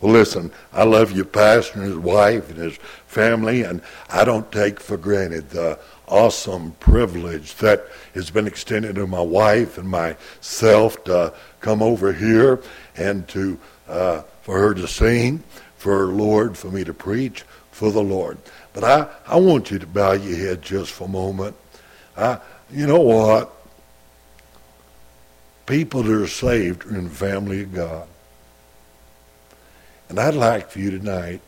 Well, listen, I love your Pastor, and his wife and his family, and I don't take for granted the awesome privilege that has been extended to my wife and myself to come over here and to uh, for her to sing, for Lord, for me to preach for the Lord. But I, I want you to bow your head just for a moment. I, you know what? People that are saved are in the family of God. And I'd like for you tonight,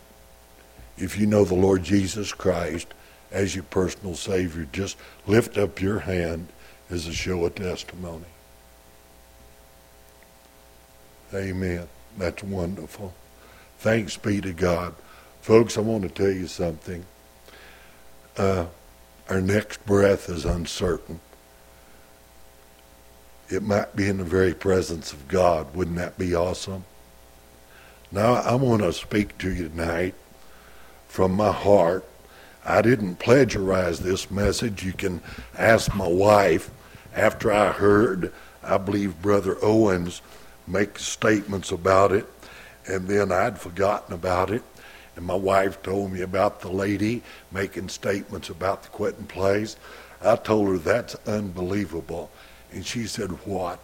if you know the Lord Jesus Christ as your personal Savior, just lift up your hand as a show of testimony. Amen. That's wonderful. Thanks be to God. Folks, I want to tell you something. Uh, our next breath is uncertain. It might be in the very presence of God. Wouldn't that be awesome? Now, I want to speak to you tonight from my heart. I didn't plagiarize this message. You can ask my wife after I heard, I believe, Brother Owens make statements about it, and then I'd forgotten about it. And my wife told me about the lady making statements about the quitting place. I told her that's unbelievable. And she said, What?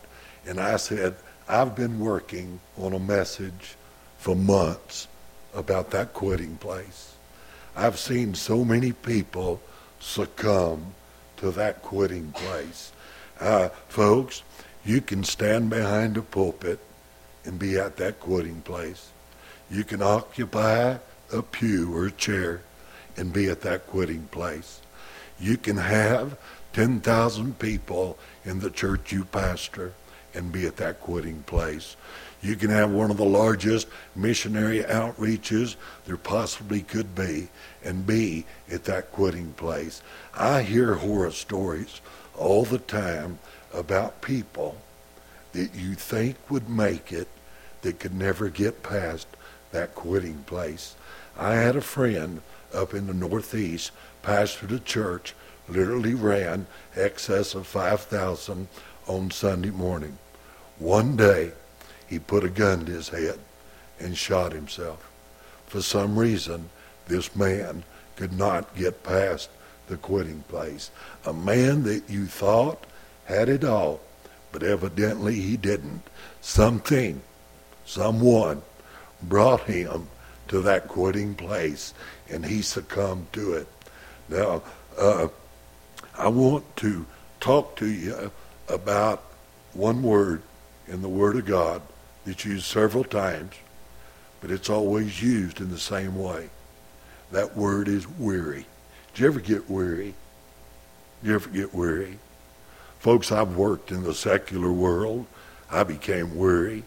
And I said, I've been working on a message for months about that quitting place. I've seen so many people succumb to that quitting place. Uh, folks, you can stand behind a pulpit and be at that quitting place. You can occupy a pew or a chair and be at that quitting place. You can have 10,000 people in the church you pastor and be at that quitting place. You can have one of the largest missionary outreaches there possibly could be and be at that quitting place. I hear horror stories all the time about people that you think would make it that could never get past that quitting place. I had a friend up in the Northeast, pastored a church, literally ran excess of 5,000 on Sunday morning. One day, he put a gun to his head and shot himself. For some reason, this man could not get past the quitting place. A man that you thought had it all, but evidently he didn't. Something, someone brought him to that quitting place, and he succumbed to it. Now, uh, I want to talk to you about one word in the Word of God it's used several times, but it's always used in the same way. That word is weary. Did you ever get weary? Did you ever get weary? Folks, I've worked in the secular world. I became weary.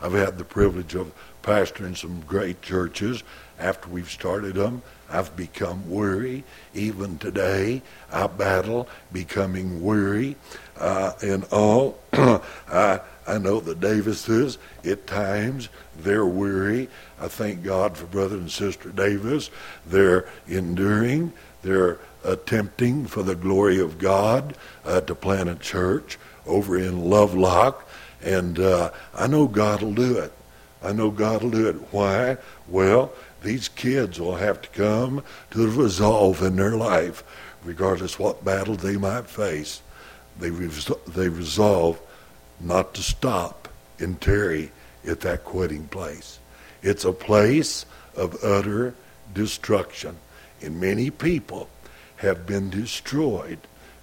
I've had the privilege of pastoring some great churches. After we've started them, I've become weary. Even today, I battle becoming weary. Uh, and all, I, I know the Davises, at times, they're weary. I thank God for Brother and Sister Davis. They're enduring. They're attempting for the glory of God uh, to plant a church over in Lovelock. And uh, I know God will do it. I know God will do it. Why? Well, these kids will have to come to resolve in their life, regardless what battle they might face. They, they resolve not to stop and tarry at that quitting place. It's a place of utter destruction. And many people have been destroyed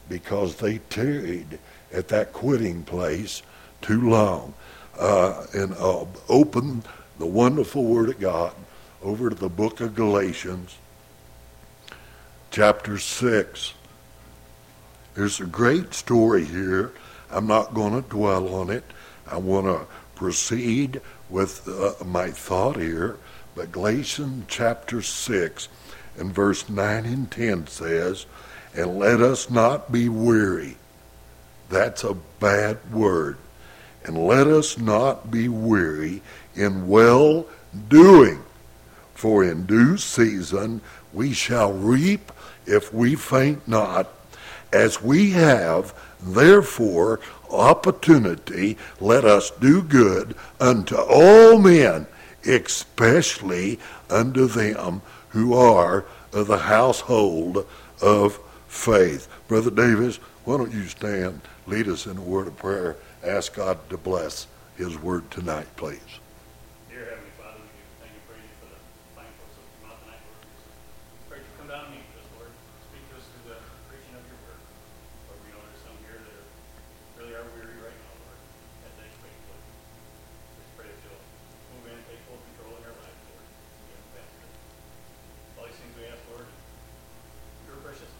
because they tarried at that quitting place too long. Uh, and uh, open the wonderful Word of God over to the book of Galatians, chapter 6. There's a great story here I'm not going to dwell on it. I want to proceed with uh, my thought here. But Galatians chapter 6 and verse 9 and 10 says, And let us not be weary. That's a bad word. And let us not be weary in well doing. For in due season we shall reap if we faint not. As we have Therefore, opportunity, let us do good unto all men, especially unto them who are of the household of faith. Brother Davis, why don't you stand, lead us in a word of prayer, ask God to bless his word tonight, please. Dear Heavenly Father, we give thank and praise for the thankful that come out tonight, Lord. Pray you come down and meet us, Lord. Speak to us through the preaching of your word. Lord, we know there's some here that really are weary right now, Lord, at that faith, Lord. Just pray that you'll move in and take full control of our lives, Lord. We have faster. All these things we ask, Lord, your precious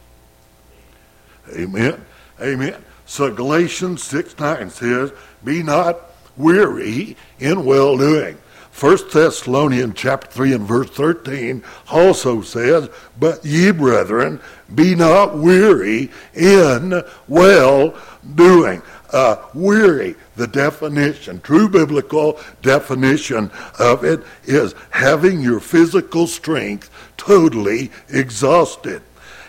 Amen. Amen. Amen. So Galatians 6 9 says, Be not weary in well doing. 1 Thessalonians chapter 3 and verse 13 also says, But ye, brethren, be not weary in well doing. Uh, weary, the definition, true biblical definition of it is having your physical strength totally exhausted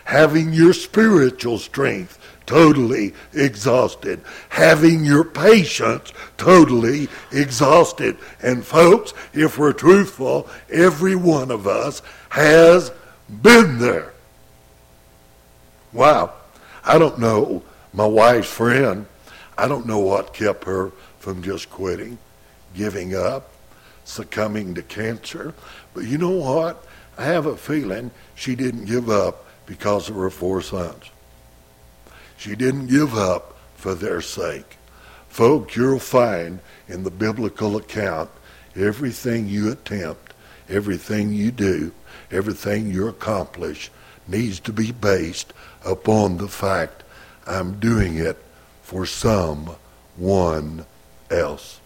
having your spiritual strength totally exhausted, having your patience totally exhausted. And folks, if we're truthful, every one of us has been there. Wow. I don't know my wife's friend. I don't know what kept her from just quitting, giving up, succumbing to cancer. But you know what? I have a feeling she didn't give up because of her four sons. She didn't give up for their sake. Folks, you'll find in the biblical account everything you attempt, everything you do, everything you accomplish needs to be based upon the fact I'm doing it for someone else.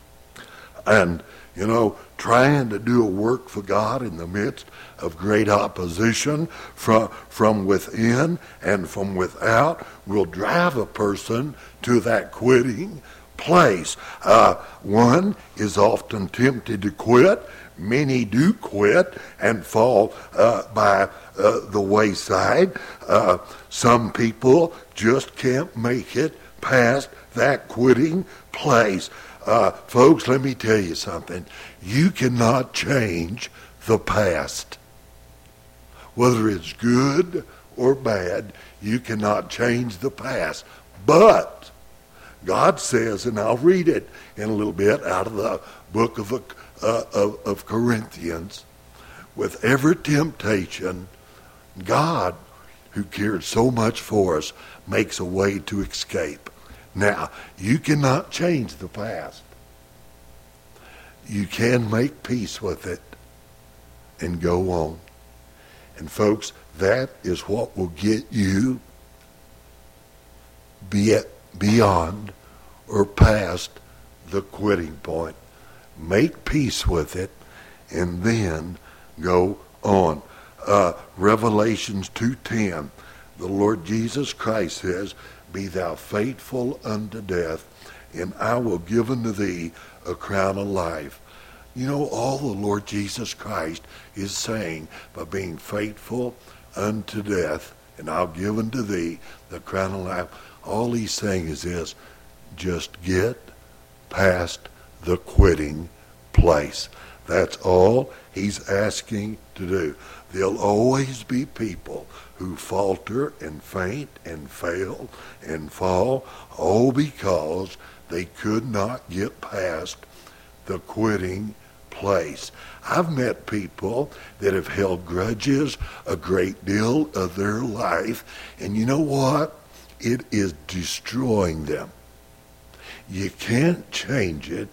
And, you know, trying to do a work for God in the midst of great opposition from, from within and from without will drive a person to that quitting place. Uh, one is often tempted to quit. Many do quit and fall uh, by uh, the wayside. Uh, some people just can't make it past that quitting place. Uh, folks, let me tell you something. You cannot change the past. Whether it's good or bad, you cannot change the past. But God says, and I'll read it in a little bit out of the book of, uh, of, of Corinthians, with every temptation, God, who cared so much for us, makes a way to escape. Now, you cannot change the past. You can make peace with it and go on. And folks, that is what will get you be beyond or past the quitting point. Make peace with it and then go on. Uh, Revelations 2.10, the Lord Jesus Christ says, Be thou faithful unto death, and I will give unto thee a crown of life. You know, all the Lord Jesus Christ is saying by being faithful unto death, and I'll give unto thee the crown of life. All he's saying is this just get past the quitting place. That's all he's asking to do. There'll always be people who falter and faint and fail and fall, all because they could not get past the quitting place. I've met people that have held grudges a great deal of their life, and you know what? It is destroying them. You can't change it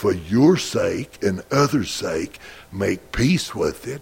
for your sake and others' sake. Make peace with it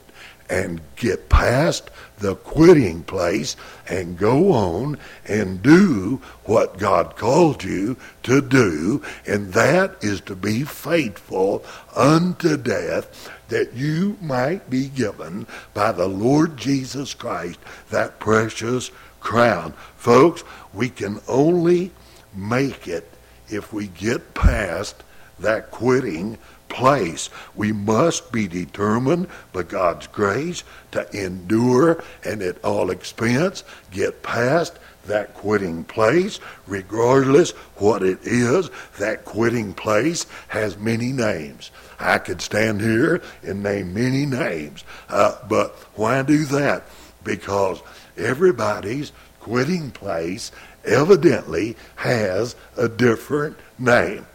and get past the quitting place and go on and do what God called you to do, and that is to be faithful unto death, that you might be given by the Lord Jesus Christ that precious crown. Folks, we can only make it if we get past that quitting place. We must be determined by God's grace to endure and at all expense get past that quitting place, regardless what it is. That quitting place has many names. I could stand here and name many names. Uh, but why do that? Because everybody's quitting place evidently has a different name.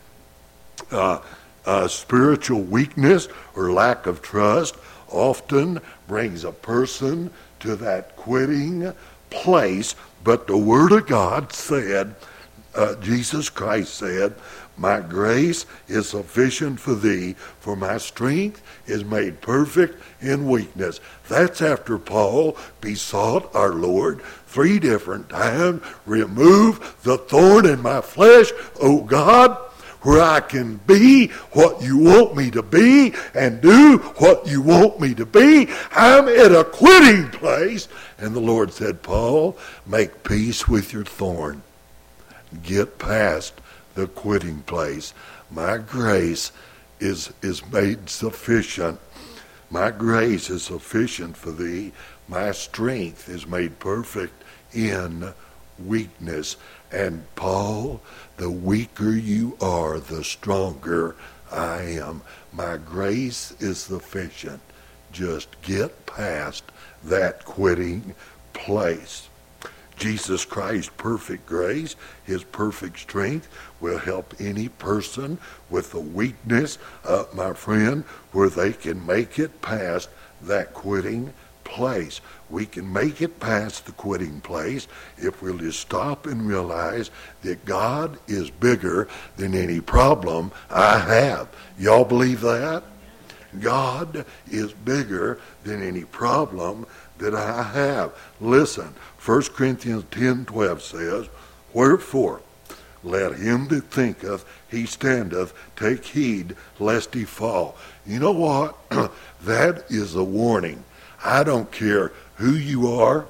Uh, spiritual weakness or lack of trust often brings a person to that quitting place. But the Word of God said, uh, Jesus Christ said, My grace is sufficient for thee, for my strength is made perfect in weakness. That's after Paul besought our Lord three different times, remove the thorn in my flesh, O God where I can be what you want me to be and do what you want me to be. I'm at a quitting place. And the Lord said, Paul, make peace with your thorn. Get past the quitting place. My grace is, is made sufficient. My grace is sufficient for thee. My strength is made perfect in weakness. And Paul, the weaker you are, the stronger I am. My grace is sufficient. Just get past that quitting place. Jesus Christ's perfect grace, his perfect strength will help any person with a weakness, uh, my friend, where they can make it past that quitting place. We can make it past the quitting place if we'll just stop and realize that God is bigger than any problem I have. Y'all believe that? God is bigger than any problem that I have. Listen, 1 Corinthians 10 12 says, Wherefore, let him that thinketh he standeth take heed lest he fall. You know what? that is a warning. I don't care who you are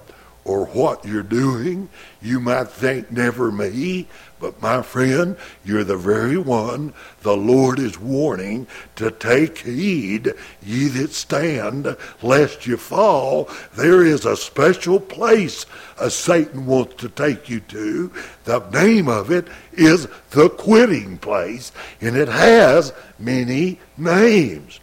or what you're doing. You might think, never me, but my friend, you're the very one the Lord is warning to take heed, ye that stand, lest you fall. There is a special place a Satan wants to take you to. The name of it is the quitting place, and it has many names.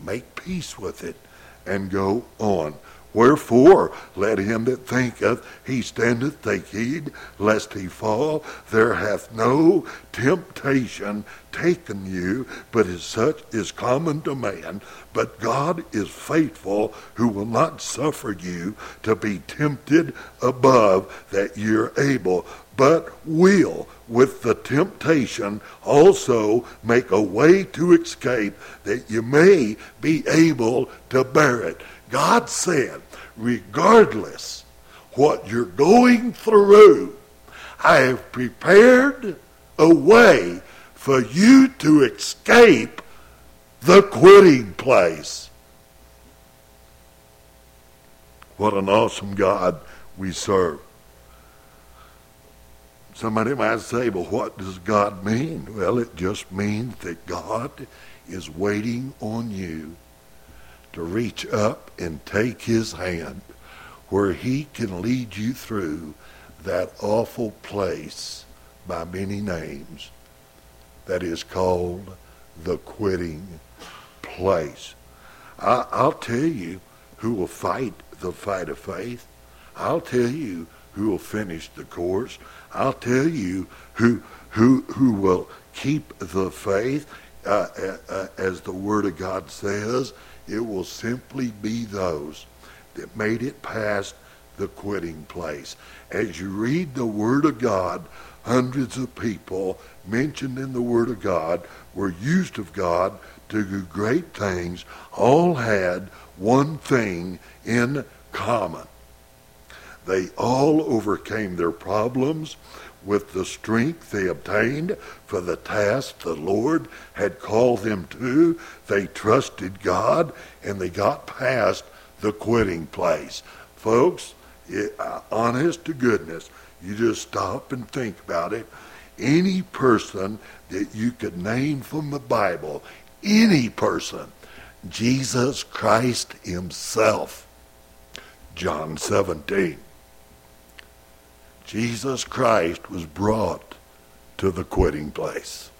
Make peace with it and go on. Wherefore, let him that thinketh he standeth take heed lest he fall. There hath no temptation taken you, but as such is common to man. But God is faithful, who will not suffer you to be tempted above that you're able, but will with the temptation also make a way to escape that you may be able to bear it. God said, regardless what you're going through, I have prepared a way for you to escape the quitting place. What an awesome God we serve. Somebody might say, well, what does God mean? Well, it just means that God is waiting on you to reach up and take his hand where he can lead you through that awful place by many names that is called the quitting place. I, will tell you who will fight the fight of faith. I'll tell you who will finish the course. I'll tell you who who who will keep the faith, uh, uh, uh as the Word of God says. It will simply be those that made it past the quitting place. As you read the Word of God, hundreds of people mentioned in the Word of God were used of God to do great things, all had one thing in common. They all overcame their problems with the strength they obtained for the task the Lord had called them to. They trusted God and they got past the quitting place. Folks, it, uh, honest to goodness, you just stop and think about it. Any person that you could name from the Bible, any person, Jesus Christ Himself, John 17 Jesus Christ was brought to the quitting place.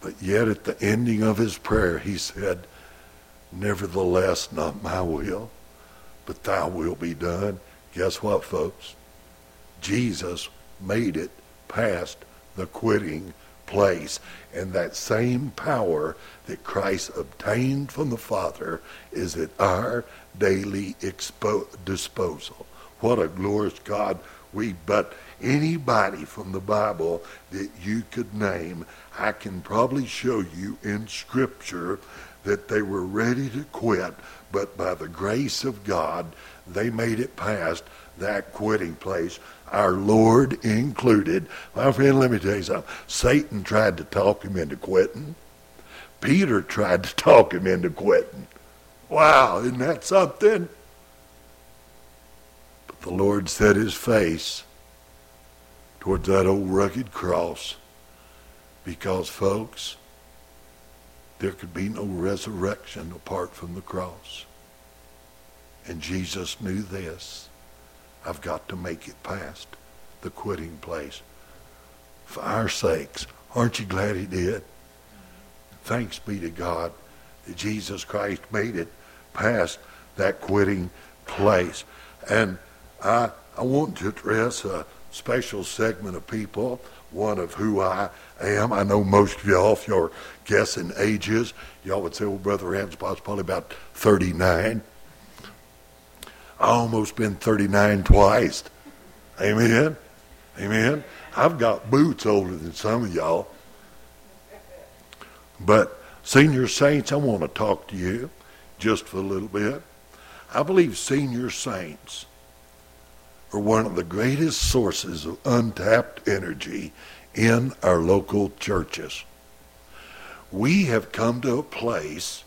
But yet at the ending of his prayer, he said, Nevertheless, not my will, but thy will be done. Guess what, folks? Jesus made it past the quitting place. And that same power that Christ obtained from the Father is at our daily expo- disposal. What a glorious God we, but anybody from the Bible that you could name, I can probably show you in Scripture that they were ready to quit, but by the grace of God, they made it past that quitting place, our Lord included. My friend, let me tell you something. Satan tried to talk him into quitting. Peter tried to talk him into quitting. Wow, isn't that something? But the Lord set his face towards that old rugged cross because, folks, there could be no resurrection apart from the cross. And Jesus knew this. I've got to make it past the quitting place. For our sakes, aren't you glad he did? Thanks be to God that Jesus Christ made it past that quitting place. And I, I want to address a special segment of people, one of who I am. I know most of y'all, if you're guessing ages, y'all would say, well, Brother Ranspot's probably about 39. I almost been 39 twice. Amen. Amen. I've got boots older than some of y'all. But senior saints, I want to talk to you just for a little bit. I believe senior saints are one of the greatest sources of untapped energy in our local churches. We have come to a place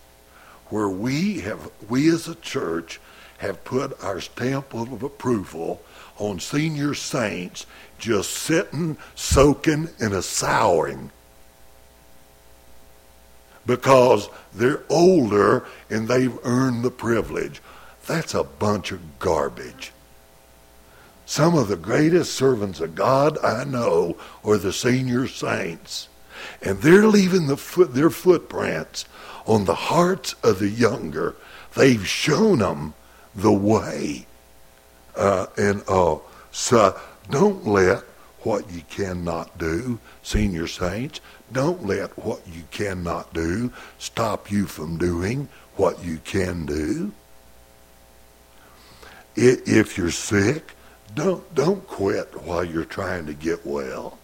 where we have we as a church have put our stamp of approval on senior saints just sitting, soaking, and a souring because they're older and they've earned the privilege. That's a bunch of garbage. Some of the greatest servants of God I know are the senior saints. And they're leaving the foot, their footprints on the hearts of the younger. They've shown them the way. Uh, and uh, so don't let what you cannot do, senior saints, don't let what you cannot do stop you from doing what you can do. If you're sick, don't, don't quit while you're trying to get well.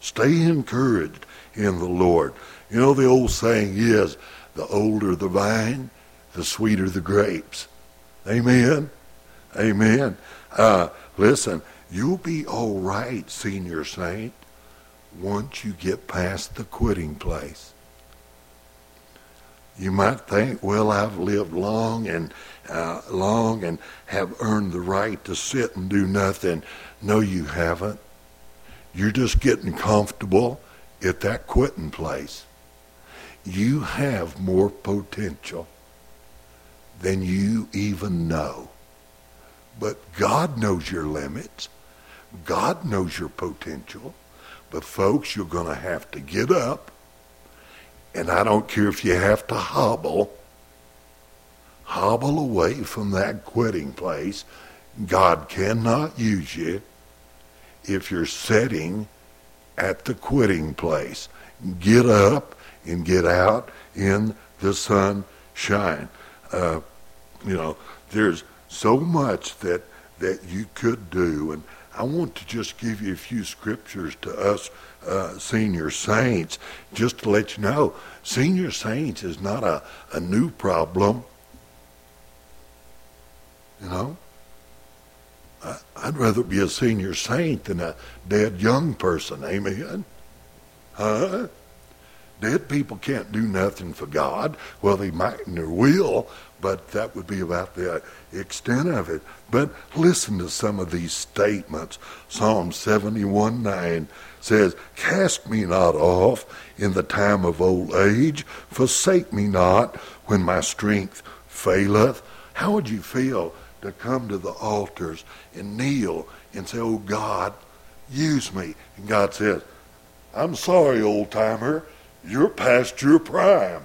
Stay encouraged in the Lord. You know, the old saying is the older the vine, the sweeter the grapes. Amen. Amen. Uh, listen, you'll be all right, senior saint, once you get past the quitting place. You might think, well, I've lived long and uh, long and have earned the right to sit and do nothing. No, you haven't. You're just getting comfortable at that quitting place. You have more potential than you even know. But God knows your limits. God knows your potential. But folks, you're going to have to get up. And I don't care if you have to hobble. Hobble away from that quitting place. God cannot use you if you're sitting at the quitting place. Get up and get out in the sunshine. Uh, you know, there's so much that that you could do, and I want to just give you a few scriptures to us uh, senior saints, just to let you know, senior saints is not a, a new problem. You know, I, I'd rather be a senior saint than a dead young person. Amen. Huh? Dead people can't do nothing for God. Well, they might and they will, but that would be about the extent of it. But listen to some of these statements. Psalm 71 9 says, Cast me not off in the time of old age, forsake me not when my strength faileth. How would you feel to come to the altars and kneel and say, Oh God, use me? And God says, I'm sorry, old timer you're past your prime.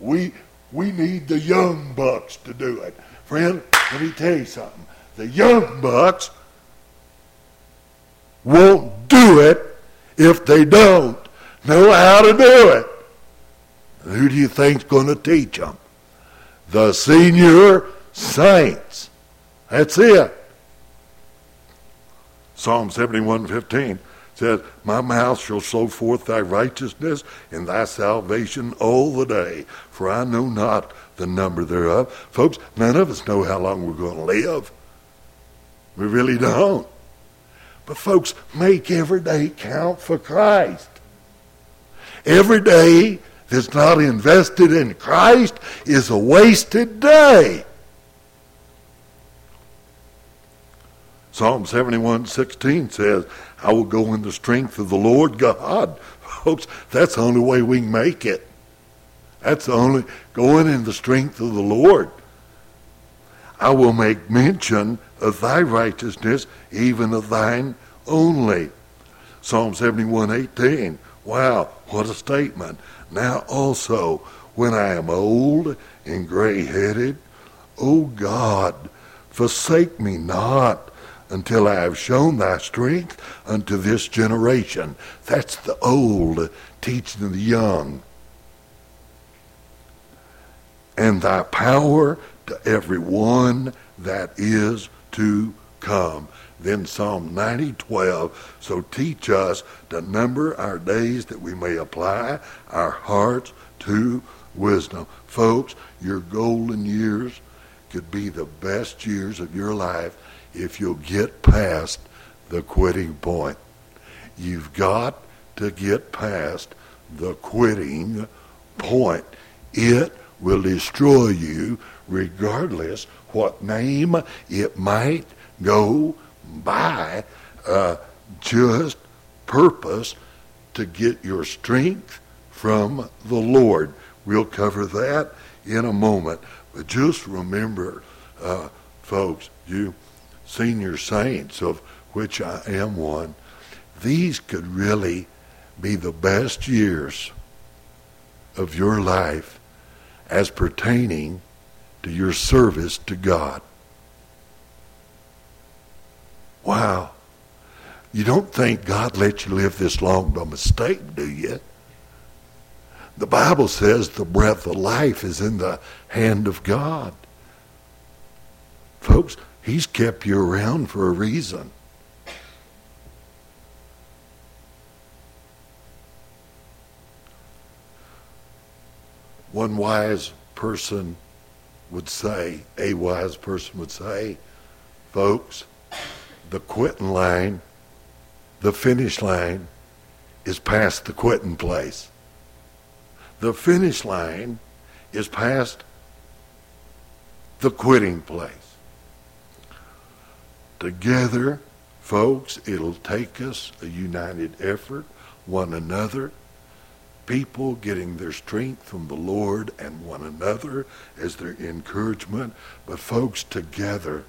We, we need the young bucks to do it. Friend, let me tell you something. The young bucks won't do it if they don't know how to do it. Who do you think's going to teach them? The senior saints. That's it. Psalm 71:15 says, My mouth shall show forth thy righteousness and thy salvation all the day, for I know not the number thereof. Folks, none of us know how long we're going to live. We really don't. But folks, make every day count for Christ. Every day that's not invested in Christ is a wasted day. Psalm 71:16 says, I will go in the strength of the Lord God. Folks, that's the only way we can make it. That's the only going in the strength of the Lord. I will make mention of thy righteousness, even of thine only. Psalm 71:18. Wow, what a statement. Now also, when I am old and gray-headed, O God, forsake me not until I have shown thy strength unto this generation. That's the old teaching the young. And thy power to every one that is to come. Then Psalm 90, 12. So teach us to number our days that we may apply our hearts to wisdom. Folks, your golden years could be the best years of your life if you'll get past the quitting point. You've got to get past the quitting point. It will destroy you regardless what name it might go by. Uh, just purpose to get your strength from the Lord. We'll cover that in a moment. But just remember, uh, folks, you senior saints, of which I am one, these could really be the best years of your life as pertaining to your service to God. Wow. You don't think God let you live this long by mistake, do you? The Bible says the breath of life is in the hand of God. Folks, He's kept you around for a reason. One wise person would say, a wise person would say, folks, the quitting line, the finish line is past the quitting place. The finish line is past the quitting place. Together, folks, it'll take us a united effort, one another, people getting their strength from the Lord and one another as their encouragement. But, folks, together,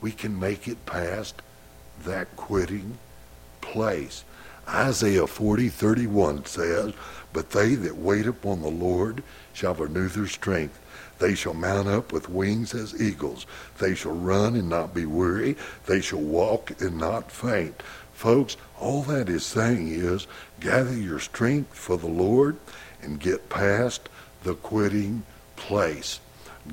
we can make it past that quitting place. Isaiah 40, 31 says, But they that wait upon the Lord shall renew their strength. They shall mount up with wings as eagles. They shall run and not be weary. They shall walk and not faint. Folks, all that is saying is gather your strength for the Lord and get past the quitting place.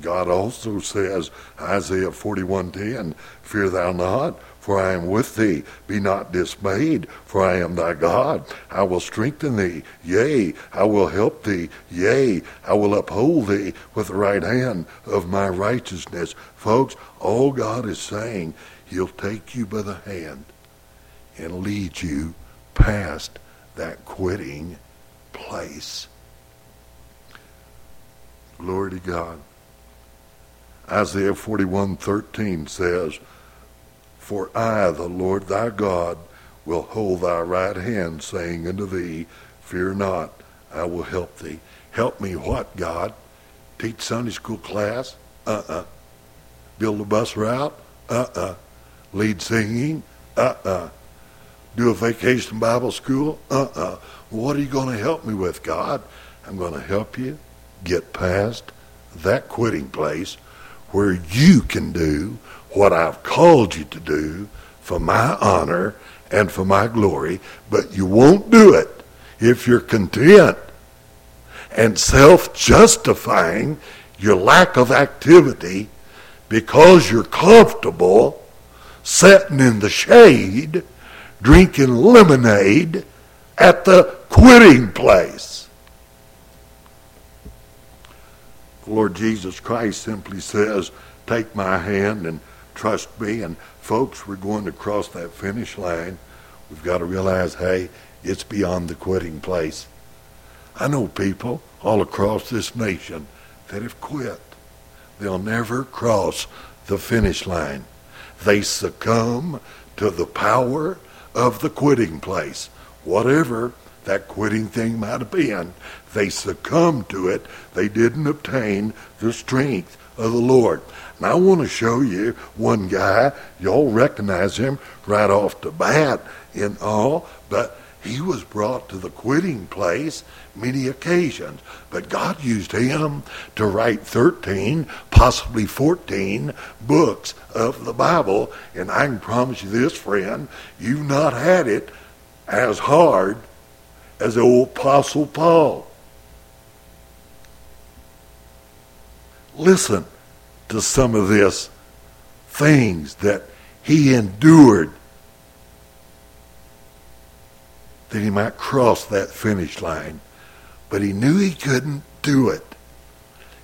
God also says, Isaiah 41:10, Fear thou not, for I am with thee. Be not dismayed, for I am thy God. I will strengthen thee. Yea, I will help thee. Yea, I will uphold thee with the right hand of my righteousness. Folks, all God is saying, He'll take you by the hand and lead you past that quitting place. Glory to God. Isaiah 41:13 says, for I, the Lord thy God, will hold thy right hand, saying unto thee, Fear not, I will help thee. Help me what, God? Teach Sunday school class? Uh-uh. Build a bus route? Uh-uh. Lead singing? Uh-uh. do a vacation Bible school? Uh-uh. What are you going to help me with, God? I'm going to help you get past that quitting place where you can do what I've called you to do for my honor and for my glory, but you won't do it if you're content and self justifying your lack of activity because you're comfortable sitting in the shade drinking lemonade at the quitting place. Lord Jesus Christ simply says, Take my hand and trust me. And folks, we're going to cross that finish line. We've got to realize, hey, it's beyond the quitting place. I know people all across this nation that have quit. They'll never cross the finish line. They succumb to the power of the quitting place. Whatever that quitting thing might have been, they succumbed to it. They didn't obtain the strength of the Lord. And I want to show you one guy. Y'all recognize him right off the bat in all, but he was brought to the quitting place many occasions. But God used him to write 13, possibly 14 books of the Bible. And I can promise you this, friend, you've not had it as hard as the old Apostle Paul. Listen to some of this things that he endured that he might cross that finish line. But he knew he couldn't do it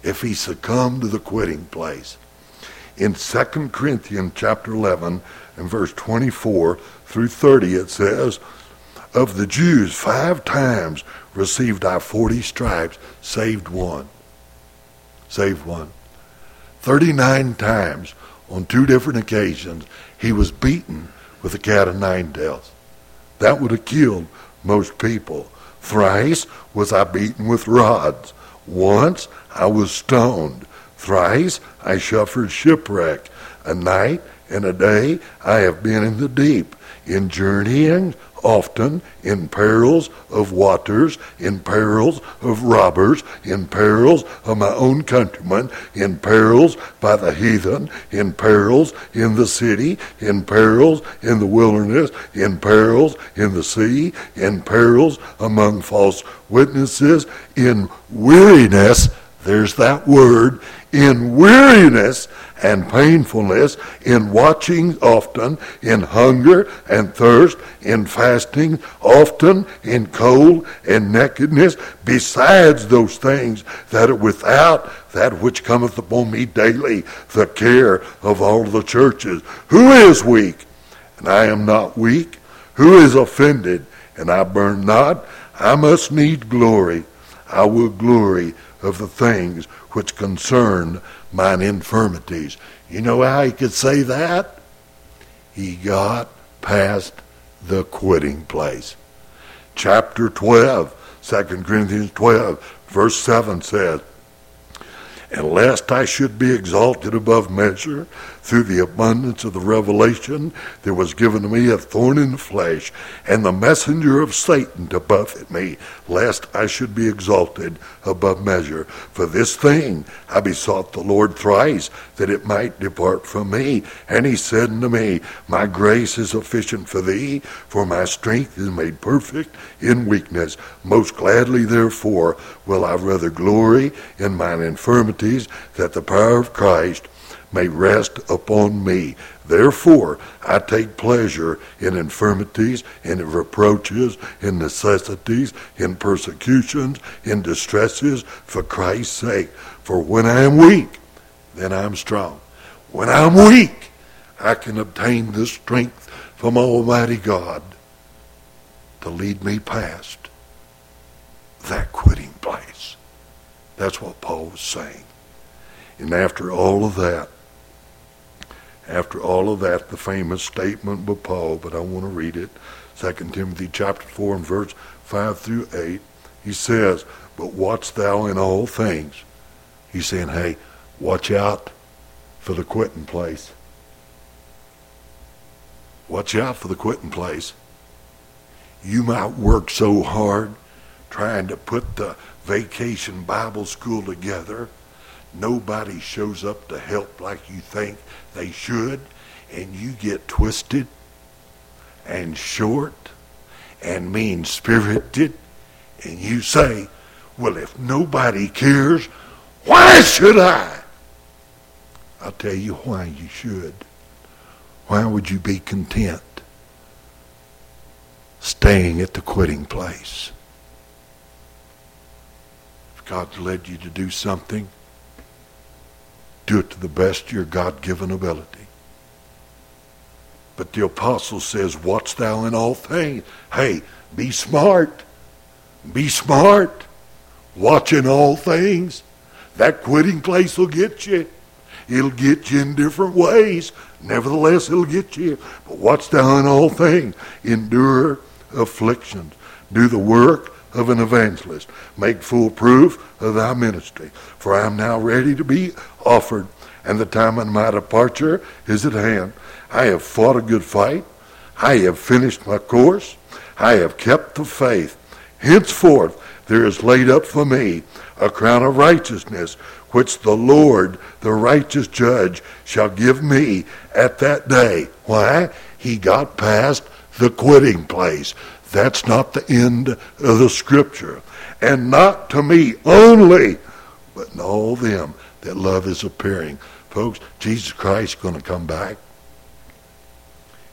if he succumbed to the quitting place. In 2 Corinthians chapter 11 and verse 24 through 30 it says, Of the Jews five times received I forty stripes, saved one. Saved one. 39 times on two different occasions he was beaten with a cat of nine tails. That would have killed most people. Thrice was I beaten with rods. Once I was stoned. Thrice I suffered shipwreck. A night and a day I have been in the deep, in journeying often in perils of waters, in perils of robbers, in perils of my own countrymen, in perils by the heathen, in perils in the city, in perils in the wilderness, in perils in the sea, in perils among false witnesses, in weariness. There's that word, in weariness and painfulness, in watching often, in hunger and thirst, in fasting often, in cold and nakedness, besides those things that are without that which cometh upon me daily, the care of all the churches. Who is weak? And I am not weak. Who is offended? And I burn not. I must need glory. I will glory of the things which concern mine infirmities. You know how he could say that? He got past the quitting place. Chapter 12, 2 Corinthians 12, verse 7 says, And lest I should be exalted above measure through the abundance of the revelation, there was given to me a thorn in the flesh, and the messenger of Satan to buffet me, lest I should be exalted above measure. For this thing I besought the Lord thrice, that it might depart from me. And he said unto me, My grace is sufficient for thee, for my strength is made perfect in weakness. Most gladly, therefore, will I rather glory in mine infirmities, that the power of Christ may rest upon me. Therefore, I take pleasure in infirmities, in reproaches, in necessities, in persecutions, in distresses, for Christ's sake. For when I am weak, then I'm strong. When I'm weak, I can obtain the strength from Almighty God to lead me past that quitting place. That's what Paul was saying. And after all of that, after all of that, the famous statement by Paul, but I want to read it. 2 Timothy chapter 4 and verse 5 through 8. He says, But watch thou in all things. He's saying, hey, watch out for the quitting place. Watch out for the quitting place. You might work so hard trying to put the vacation Bible school together. Nobody shows up to help like you think they should, and you get twisted and short and mean spirited, and you say, Well, if nobody cares, why should I? I'll tell you why you should. Why would you be content staying at the quitting place? If God's led you to do something, do it to the best of your God-given ability. But the apostle says, watch thou in all things. Hey, be smart. Be smart. Watch in all things. That quitting place will get you. It'll get you in different ways. Nevertheless, it'll get you. But watch thou in all things. Endure afflictions. Do the work of an evangelist. Make full proof of thy ministry. For I am now ready to be offered, and the time of my departure is at hand. I have fought a good fight. I have finished my course. I have kept the faith. Henceforth there is laid up for me a crown of righteousness, which the Lord, the righteous judge, shall give me at that day. Why? He got past the quitting place. That's not the end of the scripture. And not to me only, but to all them that love is appearing. Folks, Jesus Christ is going to come back.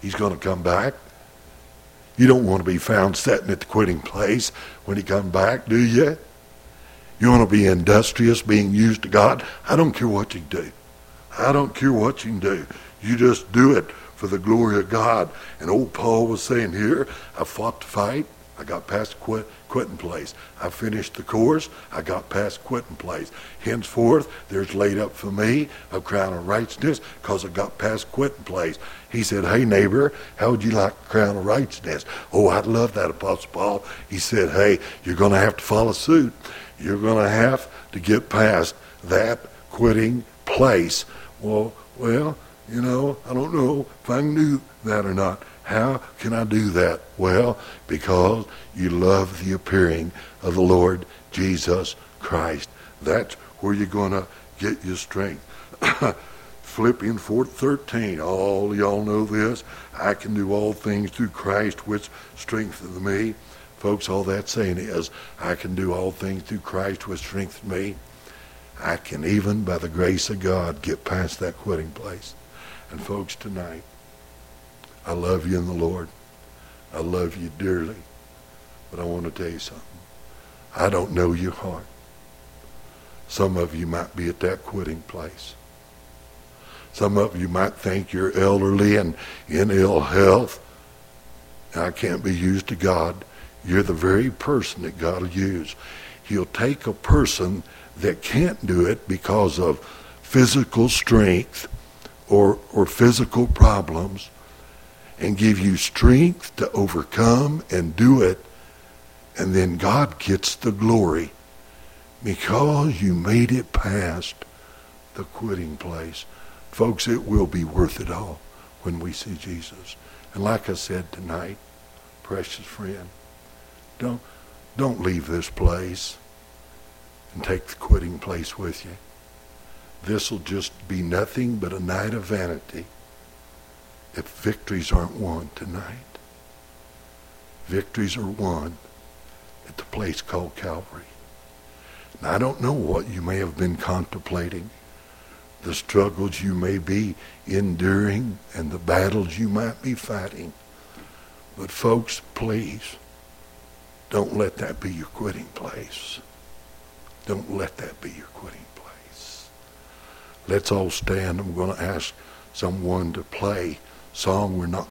He's going to come back. You don't want to be found sitting at the quitting place when he comes back, do you? You want to be industrious, being used to God? I don't care what you do. I don't care what you do. You just do it for the glory of God. And old Paul was saying here, I fought the fight. I got past quit, quitting place. I finished the course. I got past quitting place. Henceforth, there's laid up for me a crown of righteousness because I got past quitting place. He said, hey, neighbor, how would you like a crown of righteousness? Oh, I'd love that, Apostle Paul. He said, hey, you're going to have to follow suit. You're going to have to get past that quitting place. Well, well, you know, I don't know if I knew that or not. How can I do that? Well, because you love the appearing of the Lord Jesus Christ. That's where you're going to get your strength. Philippians 4.13, all y'all know this. I can do all things through Christ which strengthens me. Folks, all that's saying is, I can do all things through Christ which strengthens me. I can even, by the grace of God, get past that quitting place. And folks, tonight, I love you in the Lord. I love you dearly. But I want to tell you something. I don't know your heart. Some of you might be at that quitting place. Some of you might think you're elderly and in ill health. I can't be used to God. You're the very person that God will use. He'll take a person that can't do it because of physical strength or, or physical problems and give you strength to overcome and do it. And then God gets the glory because you made it past the quitting place. Folks, it will be worth it all when we see Jesus. And like I said tonight, precious friend, don't, don't leave this place and take the quitting place with you. This will just be nothing but a night of vanity if victories aren't won tonight. Victories are won at the place called Calvary. Now, I don't know what you may have been contemplating, the struggles you may be enduring, and the battles you might be fighting. But folks, please, don't let that be your quitting place. Don't let that be your quitting place. Let's all stand. I'm going to ask someone to play song we're not